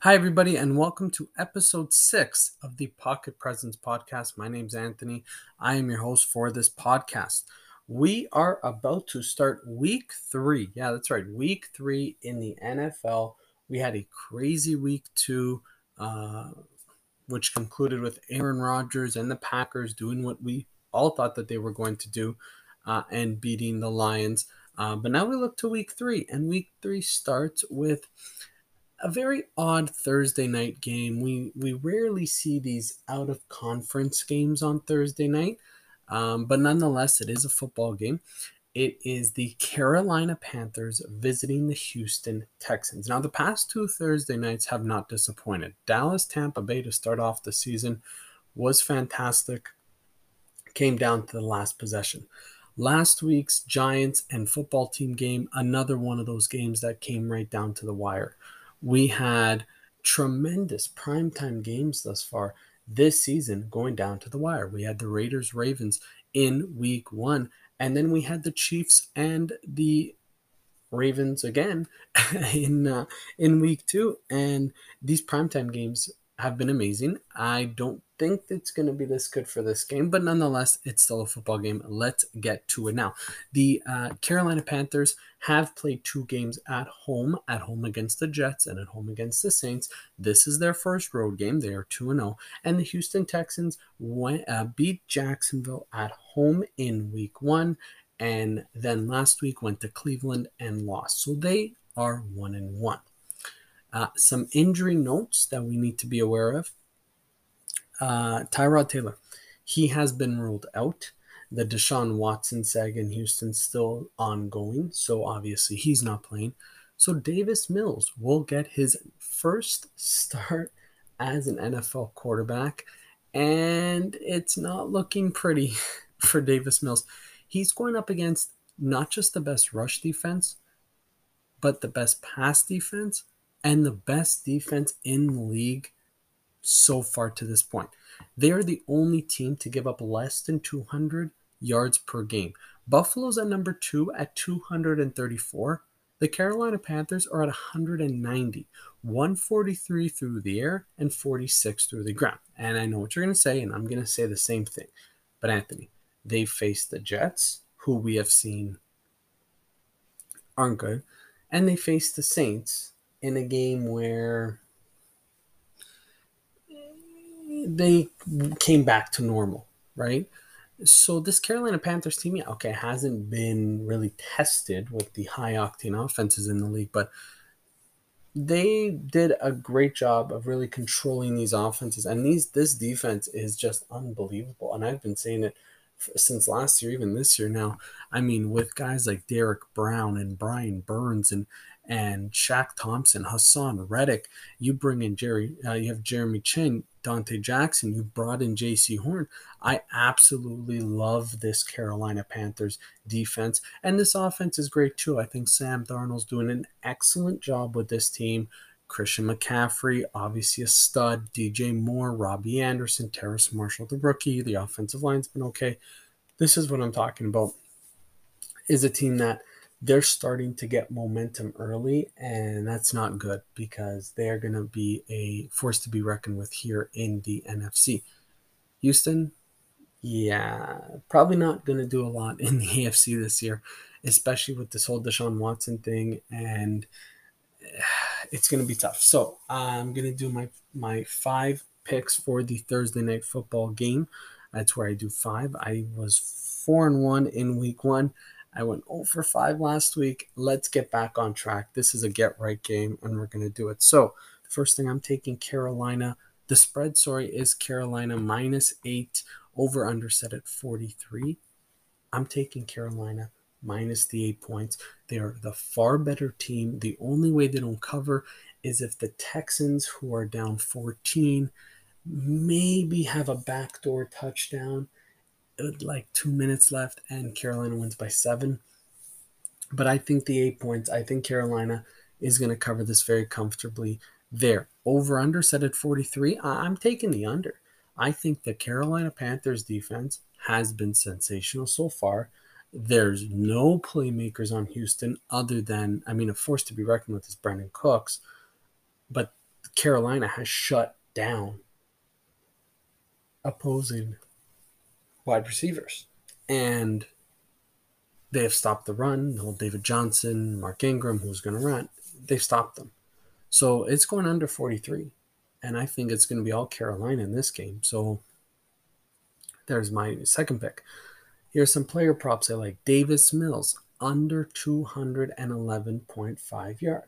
Hi, everybody, and welcome to episode six of the Pocket Presence podcast. My name's Anthony. I am your host for this podcast. We are about to start week three. Yeah, that's right, week three in the NFL. We had a crazy week two, uh, which concluded with Aaron Rodgers and the Packers doing what we all thought that they were going to do uh, and beating the Lions. Uh, but now we look to week three, and week three starts with a very odd Thursday night game. We we rarely see these out of conference games on Thursday night, um, but nonetheless, it is a football game. It is the Carolina Panthers visiting the Houston Texans. Now, the past two Thursday nights have not disappointed. Dallas Tampa Bay to start off the season was fantastic. Came down to the last possession. Last week's Giants and football team game, another one of those games that came right down to the wire. We had tremendous primetime games thus far this season going down to the wire. We had the Raiders Ravens in week one, and then we had the Chiefs and the Ravens again in uh, in week two. And these primetime games have been amazing. I don't think it's going to be this good for this game, but nonetheless, it's still a football game. Let's get to it now. The uh, Carolina Panthers have played two games at home, at home against the Jets and at home against the Saints. This is their first road game. They are 2 0. And the Houston Texans went, uh, beat Jacksonville at home in week one. And then last week went to Cleveland and lost. So they are 1 and 1. Uh, some injury notes that we need to be aware of. Uh, Tyrod Taylor, he has been ruled out. The Deshaun Watson saga in Houston still ongoing, so obviously he's not playing. So Davis Mills will get his first start as an NFL quarterback, and it's not looking pretty for Davis Mills. He's going up against not just the best rush defense, but the best pass defense and the best defense in the league so far to this point. They are the only team to give up less than 200 yards per game. Buffalo's at number two at 234. The Carolina Panthers are at 190, 143 through the air and 46 through the ground. And I know what you're going to say, and I'm going to say the same thing. But Anthony, they faced the Jets, who we have seen aren't good, and they faced the Saints, in a game where they came back to normal, right? So this Carolina Panthers team, yeah, okay, hasn't been really tested with the high octane offenses in the league, but they did a great job of really controlling these offenses, and these this defense is just unbelievable. And I've been saying it since last year, even this year now. I mean, with guys like Derrick Brown and Brian Burns and and Shaq Thompson, Haason Reddick. You bring in Jerry, uh, you have Jeremy Chinn, Donte Jackson. You brought in Jaycee Horn. I absolutely love this Carolina Panthers defense, and this offense is great too. I think Sam Darnold's doing an excellent job with this team. Christian McCaffrey, obviously a stud. DJ Moore, Robbie Anderson, Terrace Marshall, the rookie. The offensive line's been okay. This is what I'm talking about. Is a team that they're starting to get momentum early, and that's not good because they're going to be a force to be reckoned with here in the NFC. Houston, yeah, probably not going to do a lot in the AFC this year, especially with this whole Deshaun Watson thing, and it's going to be tough. So I'm going to do my my five picks for the Thursday night football game. That's where I do five. I was four and one in week one. I went 0 for 5 last week. Let's get back on track. This is a get right game, and we're going to do it. So, first thing I'm taking Carolina. The spread, sorry, is Carolina minus 8, over under set at 43. I'm taking Carolina minus the 8 points. They are the far better team. The only way they don't cover is if the Texans, who are down 14, maybe have a backdoor touchdown Uh, like two minutes left, and Carolina wins by seven. But I think the eight points, I think Carolina is going to cover this very comfortably there. Over under set at 43. I'm taking the under. I think the Carolina Panthers defense has been sensational so far. There's no playmakers on Houston other than, I mean, a force to be reckoned with is Brandin Cooks, but Carolina has shut down opposing wide receivers. And they have stopped the run. The David Johnson, Mark Ingram, who's going to run, they've stopped them. So it's going under 43. And I think it's going to be all Carolina in this game. So there's my second pick. Here's some player props I like. Davis Mills, under 211.5 yards.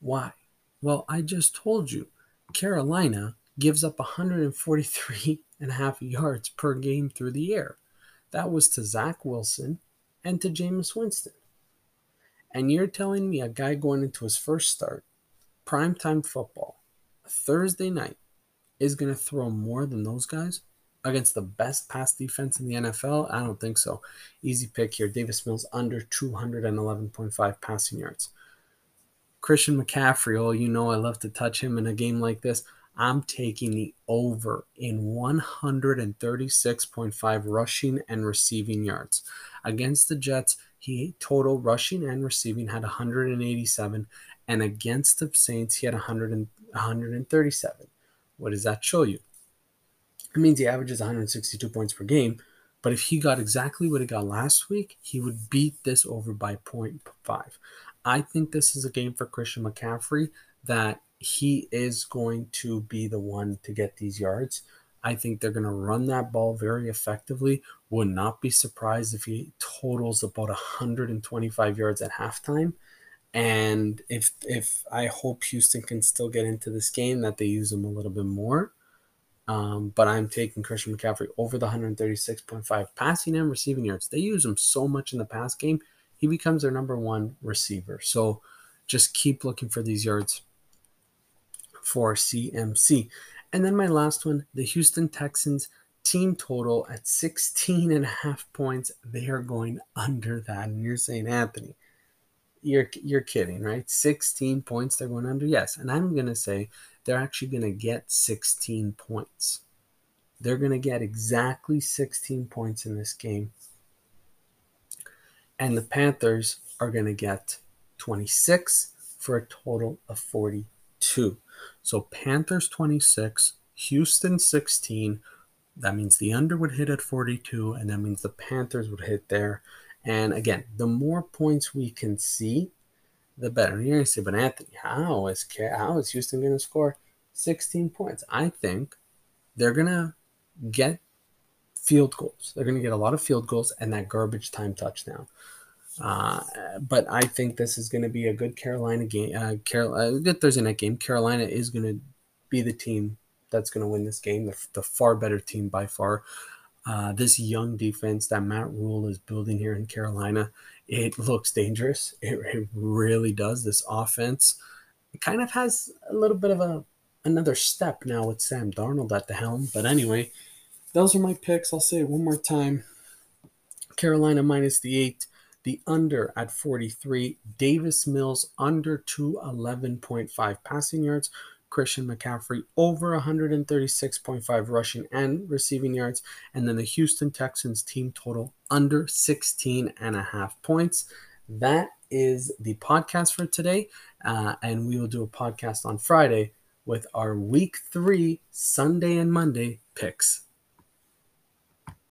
Why? Well, I just told you Carolina gives up 143 and a half yards per game through the air. That was to Zach Wilson and to Jameis Winston. And you're telling me a guy going into his first start, primetime football, Thursday night, is going to throw more than those guys against the best pass defense in the NFL? I don't think so. Easy pick here. Davis Mills under 211.5 passing yards. Christian McCaffrey, oh, you know I love to touch him in a game like this. I'm taking the over in 136.5 rushing and receiving yards. Against the Jets, he total rushing and receiving had 187, and against the Saints, he had 100 and, 137. What does that show you? It means he averages 162 points per game, but if he got exactly what he got last week, he would beat this over by 0.5. I think this is a game for Christian McCaffrey that he is going to be the one to get these yards. I think they're going to run that ball very effectively. Would not be surprised if he totals about 125 yards at halftime. And if if I hope Houston can still get into this game, that they use him a little bit more. Um, but I'm taking Christian McCaffrey over the 136.5 passing and receiving yards. They use him so much in the pass game, he becomes their number one receiver. So just keep looking for these yards for CMC. And then my last one, the Houston Texans team total at 16 and a half points. They are going under that. And you're saying, Anthony, you're you're kidding, right? 16 points they're going under. Yes. And I'm gonna say they're actually gonna get 16 points. They're gonna get exactly 16 points in this game. And the Panthers are gonna get 26 for a total of 42. So Panthers 26, Houston 16. That means the under would hit at 42, and that means the Panthers would hit there. And again, the more points we can see, the better. You're gonna say, but Anthony, how is how is Houston gonna score 16 points? I think they're gonna get field goals. They're gonna get a lot of field goals and that garbage time touchdown. Uh, but I think this is going to be a good Carolina game. Uh, Carolina, a good Thursday night game. Carolina is going to be the team that's going to win this game. The, the far better team by far. Uh, this young defense that Matt Rhule is building here in Carolina, it looks dangerous. It, it really does. This offense kind of has a little bit of a another step now with Sam Darnold at the helm. But anyway, those are my picks. I'll say it one more time. Carolina minus the eight the under at 43. Davis Mills under 211.5 passing yards. Christian McCaffrey over 136.5 rushing and receiving yards. And then the Houston Texans team total under 16 and a half points. That is the podcast for today. Uh, and we will do a podcast on Friday with our week three, Sunday and Monday picks.